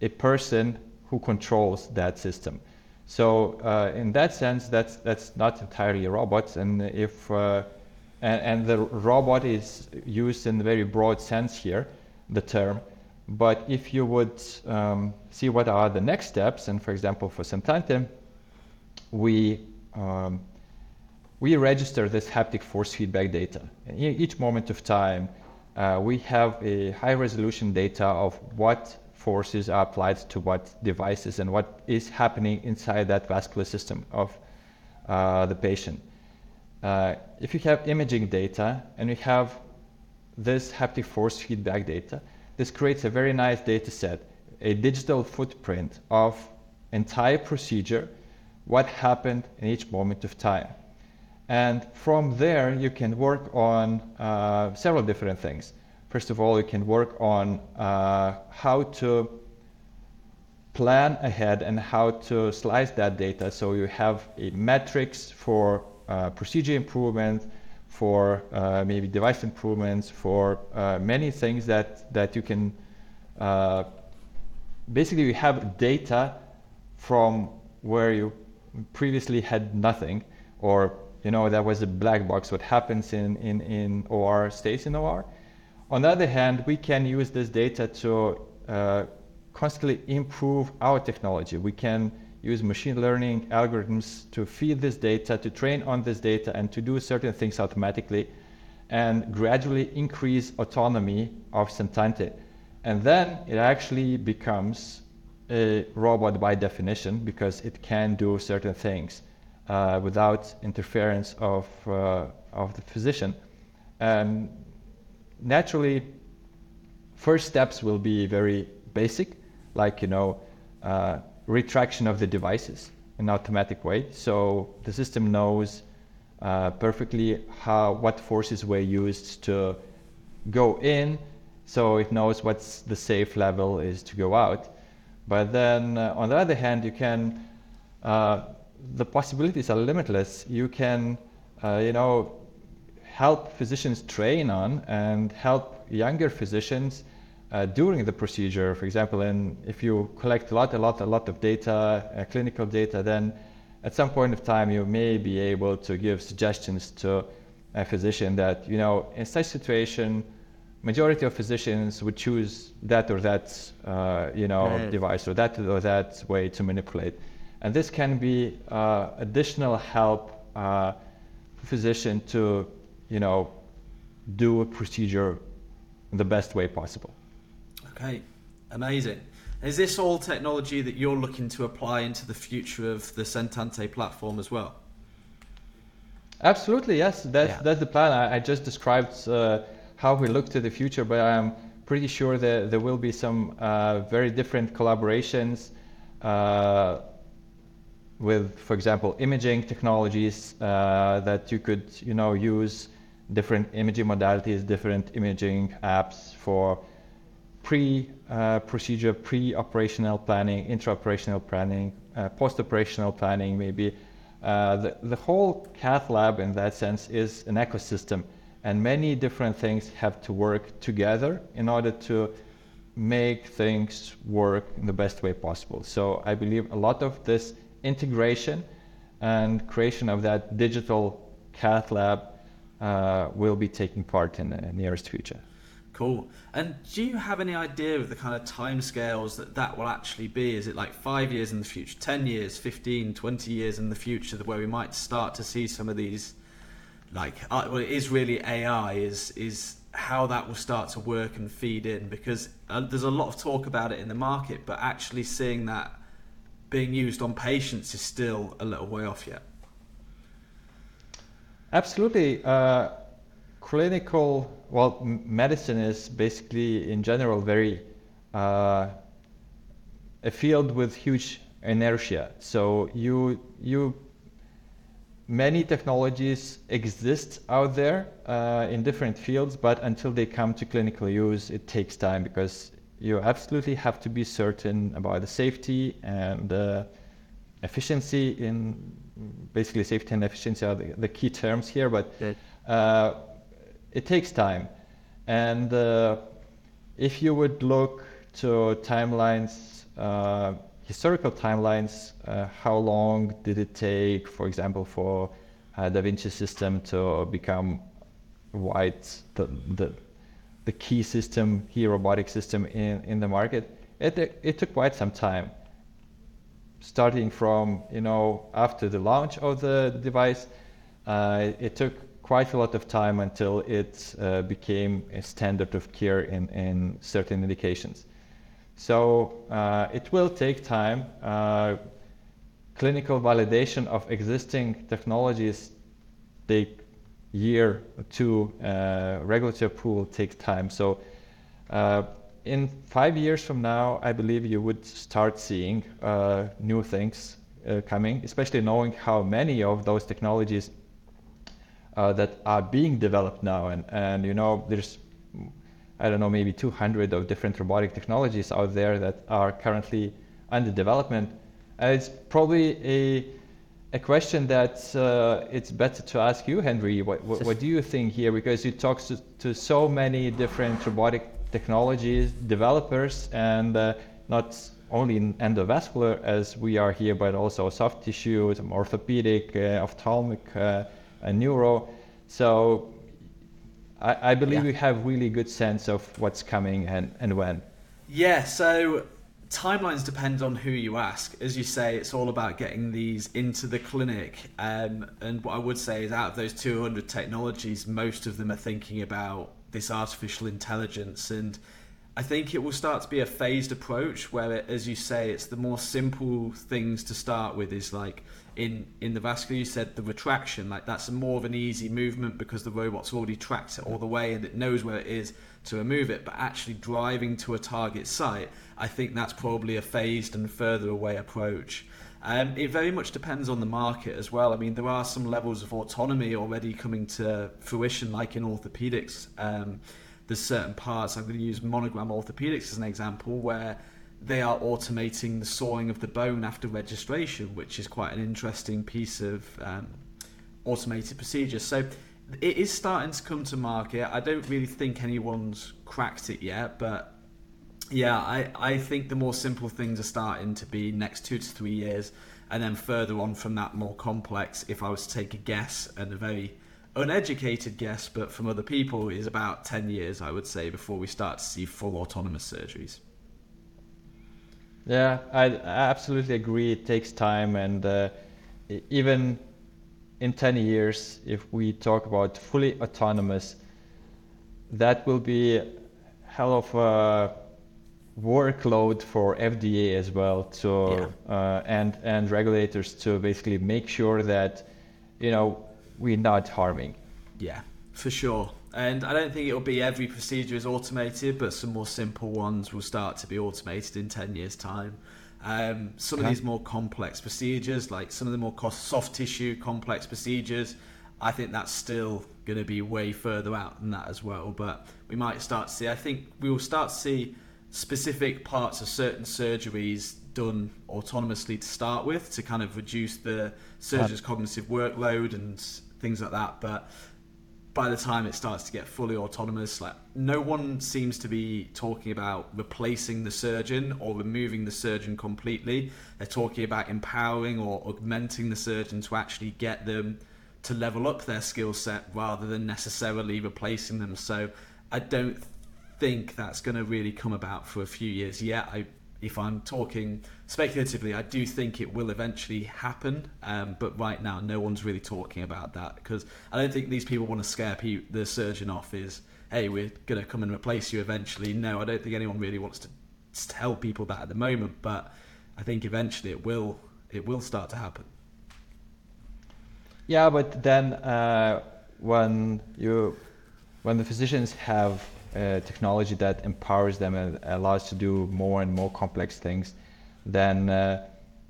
a person who controls that system. So uh, in that sense, that's that's not entirely a robot, and if uh, and, and, the robot is used in a very broad sense here, the term. But if you would um, see what are the next steps, and for example, for Sentante, we um, we register this haptic force feedback data. Each moment of time, uh, we have a high resolution data of what forces are applied to what devices and what is happening inside that vascular system of uh, the patient. Uh, if you have imaging data and you have this haptic force feedback data, this creates a very nice data set, a digital footprint of entire procedure, what happened in each moment of time. And from there, you can work on uh, several different things. First of all, you can work on uh, how to plan ahead and how to slice that data so you have a metrics for uh, procedure improvement, for uh, maybe device improvements, for uh, many things that, that you can uh, basically you have data from where you previously had nothing or you know that was a black box what happens in, in, in OR stays in OR. On the other hand, we can use this data to uh, constantly improve our technology. We can use machine learning algorithms to feed this data, to train on this data, and to do certain things automatically, and gradually increase autonomy of Sentante. And then it actually becomes a robot by definition because it can do certain things uh, without interference of, uh, of the physician. Naturally, first steps will be very basic, like you know, uh, retraction of the devices in automatic way. So the system knows uh, perfectly how what forces were used to go in, so it knows what's the safe level is to go out. But then uh, on the other hand, you can uh, the possibilities are limitless. You can, uh, you know, help physicians train on and help younger physicians uh, during the procedure. For example, and if you collect a lot, a lot, a lot of data, uh, clinical data, then at some point of time you may be able to give suggestions to a physician that you know in such situation majority of physicians would choose that or that uh, you know right. device or that or that way to manipulate and this can be uh, additional help uh, physician to you know, do a procedure in the best way possible. Okay, amazing. Is this all technology that you're looking to apply into the future of the Sentante platform as well? Absolutely, yes. That's yeah. that's the plan. I, I just described uh, how we look to the future, but I'm pretty sure that there will be some uh, very different collaborations. Uh, with, for example, imaging technologies uh, that you could, you know, use different imaging modalities, different imaging apps for pre-procedure, uh, pre-operational planning, intra-operational planning, uh, post-operational planning, maybe. Uh, the, the whole cath lab in that sense is an ecosystem and many different things have to work together in order to make things work in the best way possible. So I believe a lot of this integration and creation of that digital cath lab uh, will be taking part in the nearest future. Cool. And do you have any idea of the kind of timescales that that will actually be? Is it like five years in the future, 10 years, 15, 20 years in the future where we might start to see some of these, like, uh, well, it is really AI, is, is how that will start to work and feed in? Because uh, there's a lot of talk about it in the market, but actually seeing that being used on patients is still a little way off yet. Absolutely. Uh, clinical, well, medicine is basically, in general, very uh, a field with huge inertia. So you you many technologies exist out there uh, in different fields, but until they come to clinical use, it takes time because you absolutely have to be certain about the safety and uh, efficiency in basically safety and efficiency are the, the key terms here, but uh, it takes time. And uh, if you would look to timelines, uh, historical timelines, uh, how long did it take, for example, for Da Vinci system to become white, the, the, the key system, key robotic system in, in the market? It, it took quite some time starting from you know after the launch of the device uh, it took quite a lot of time until it uh, became a standard of care in, in certain indications. So uh, it will take time. Uh, clinical validation of existing technologies take year or two. Uh, regulatory approval takes time. So uh, in five years from now, I believe you would start seeing uh, new things coming, especially knowing how many of those technologies uh, that are being developed now. And, and you know, there's, I don't know, maybe 200 of different robotic technologies out there that are currently under development. And it's probably a, a question that uh, it's better to ask you, Henry. What, what, what, do you think here? Because you talk to, to so many different robotic technologies developers and uh, not only in endovascular as we are here, but also soft tissue, orthopedic, uh, ophthalmic, uh, and neuro. So I, I believe yeah. we have really good sense of what's coming and, and when. Yeah, so timelines depend on who you ask. As you say, it's all about getting these into the clinic. Um, and what I would say is, out of those 200 technologies, most of them are thinking about this artificial intelligence. And I think it will start to be a phased approach where, it, as you say, it's the more simple things to start with, is like in in the vascular you said the retraction like that's more of an easy movement because the robot's already tracked it all the way and it knows where it is to remove it but actually driving to a target site i think that's probably a phased and further away approach um, it very much depends on the market as well. I mean, there are some levels of autonomy already coming to fruition, like in orthopedics. Um, there's certain parts, I'm going to use monogram orthopedics as an example, where they are automating the sawing of the bone after registration, which is quite an interesting piece of um, automated procedure. So it is starting to come to market. I don't really think anyone's cracked it yet, but yeah, I, I think the more simple things are starting to be next two to three years, and then further on from that, more complex. If I was to take a guess, and a very uneducated guess, but from other people, is about 10 years, I would say, before we start to see full autonomous surgeries. Yeah, I, absolutely agree. It takes time, and uh, even in 10 years, if we talk about fully autonomous, that will be hell of a workload for FDA as well to yeah. uh, and and regulators to basically make sure that you know we're not harming. Yeah, for sure. And I don't think it'll be every procedure is automated, but some more simple ones will start to be automated in 10 years' time. Um, some okay. of these more complex procedures, like some of the more soft tissue complex procedures, I think that's still going to be way further out than that as well. But we might start to see, I think we will start to see specific parts of certain surgeries done autonomously to start with to kind of reduce the surgeon's cognitive workload and things like that. But by the time it starts to get fully autonomous, like no one seems to be talking about replacing the surgeon or removing the surgeon completely. They're talking about empowering or augmenting the surgeon to actually get them to level up their skill set rather than necessarily replacing them. So I don't think that's going to really come about for a few years yet. I if I'm talking speculatively, I do think it will eventually happen. Um, but right now, no one's really talking about that because I don't think these people want to scare pe- the surgeon off. Is hey, we're going to come and replace you eventually. No, I don't think anyone really wants to tell people that at the moment. But I think eventually it will it will start to happen. Yeah, but then uh, when you when the physicians have uh, technology that empowers them and allows to do more and more complex things, then uh,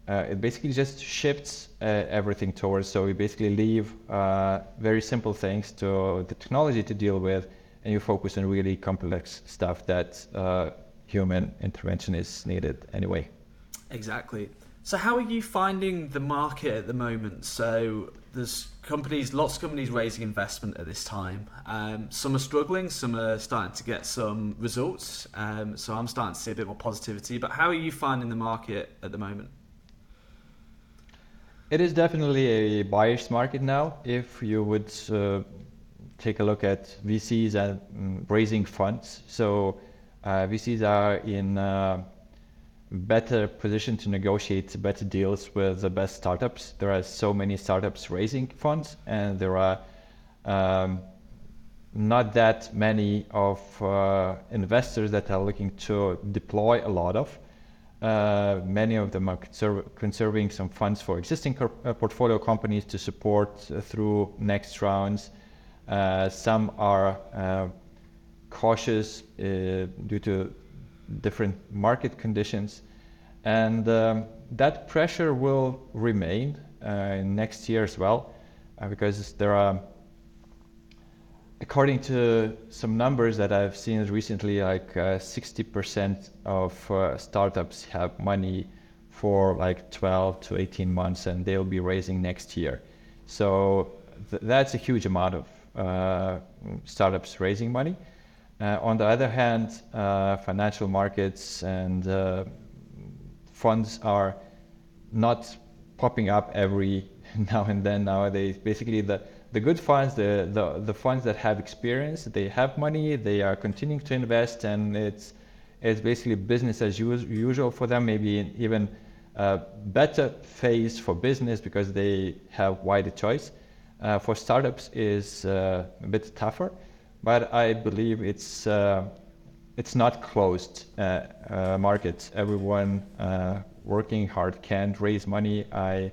uh, it basically just shifts uh, everything towards. So we basically leave uh, very simple things to the technology to deal with, and you focus on really complex stuff that human intervention is needed anyway. Exactly. So how are you finding the market at the moment? So there's companies, lots of companies raising investment at this time. Um, some are struggling, some are starting to get some results. Um, so I'm starting to see a bit more positivity. But how are you finding the market at the moment? It is definitely a buyer's market now. If you would uh, take a look at VCs and um, raising funds, so uh, VCs are in uh, better position to negotiate better deals with the best startups. There are so many startups raising funds, and there are um, not that many of uh, investors that are looking to deploy a lot of. Uh, many of them are conserv- conserving some funds for existing cor- uh, portfolio companies to support uh, through next rounds. Uh, some are uh, cautious due to different market conditions. And um, that pressure will remain uh, next year as well, uh, because there are, according to some numbers that I've seen recently, like 60% uh, of uh, startups have money for like 12 to 18 months, and they'll be raising next year. So th- that's a huge amount of uh, startups raising money. Uh, on the other hand, uh, financial markets and uh, funds are not popping up every now and then nowadays. Basically, the, the good funds, the, the, the funds that have experience, they have money, they are continuing to invest, and it's, it's basically business as usual for them, maybe even a better phase for business because they have wider choice. Uh, for startups is uh, a bit tougher but I believe it's uh, it's not closed uh, uh, market. Everyone working hard can raise money. I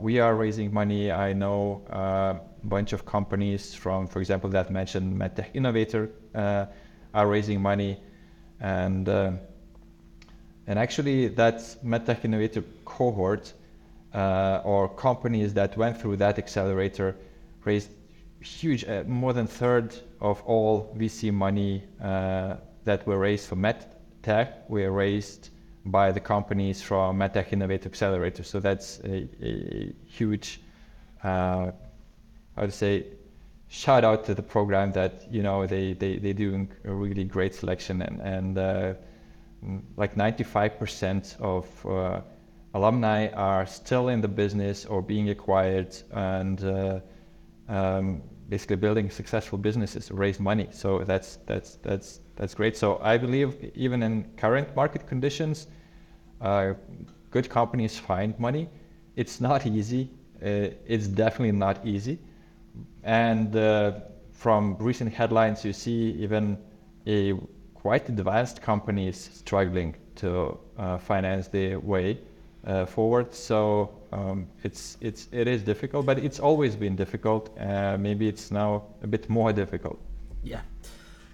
we are raising money. I know a bunch of companies from, for example, that mentioned MedTech Innovator are raising money, and and actually that MedTech Innovator cohort or companies that went through that accelerator raised huge, uh, more than third of all VC money uh, that were raised for MedTech were raised by the companies from MedTech Innovator Accelerator. So that's a, a huge, uh, I would say, shout out to the program that you know they they they doing a really great selection and and uh, like 95% of uh, alumni are still in the business or being acquired and uh, um, basically building successful businesses to raise money. So that's that's that's that's great. So I believe even in current market conditions, uh, good companies find money. It's not easy. Uh, it's definitely not easy. And uh, from recent headlines, you see even a quite advanced companies struggling to uh, finance their way uh, forward. So um, it's it's it is difficult, but it's always been difficult. Uh, maybe it's now a bit more difficult. Yeah,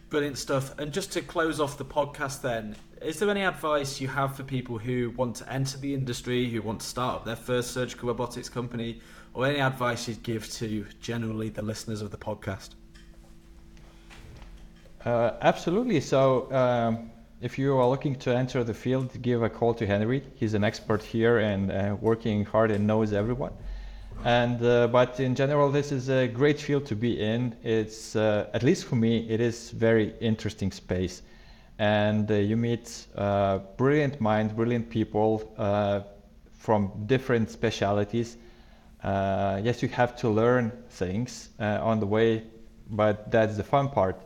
brilliant stuff. And just to close off the podcast, then, is there any advice you have for people who want to enter the industry, who want to start up their first surgical robotics company, or any advice you'd give to generally the listeners of the podcast? Uh, absolutely. So. Um, if you are looking to enter the field, give a call to Henry. He's an expert here and uh, working hard and knows everyone. And uh, but in general, this is a great field to be in. It's uh, at least for me, it is very interesting space, and uh, you meet uh, brilliant minds, brilliant people uh, from different specialities. yes, you have to learn things on the way, but that's the fun part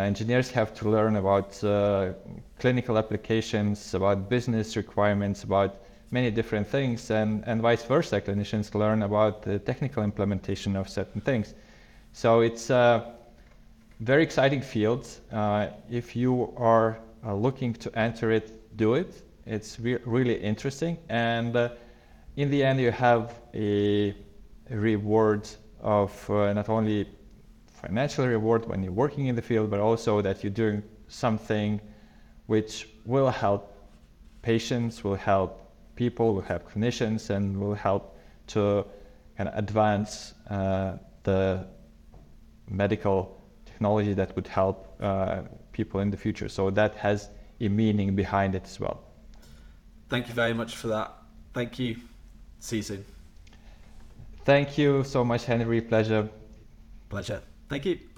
engineers have to learn about uh, clinical applications, about business requirements, about many different things, and, and vice versa. Clinicians learn about the technical implementation of certain things. So it's a very exciting field. Uh, if you are uh, looking to enter it, do it. It's re- really interesting. And uh, in the end, you have a reward of uh, not only financial reward when you're working in the field, but also that you're doing something which will help patients, will help people, will help clinicians, and will help to kind of advance uh, the medical technology that would help uh, people in the future. So that has a meaning behind it as well. Thank you very much for that. Thank you. See you soon. Thank you so much, Henry. Pleasure. Pleasure. Thank you.